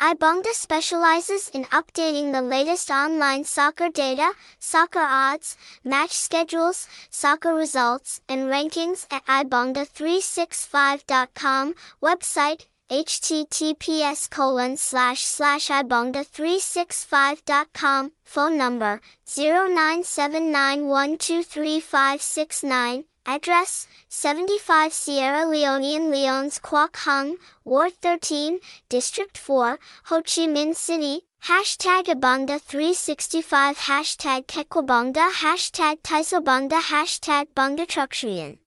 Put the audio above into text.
iBongda specializes in updating the latest online soccer data, soccer odds, match schedules, soccer results, and rankings at ibongda365.com. Website https colon slash slash ibongda365.com. Phone number 0979123569. Address 75 Sierra Leonean Leones Quoc Hung, Ward 13, District 4, Ho Chi Minh City. Hashtag Ibongda 365 Hashtag Ketquabongda Hashtag Tysobongda Hashtag Trucksrian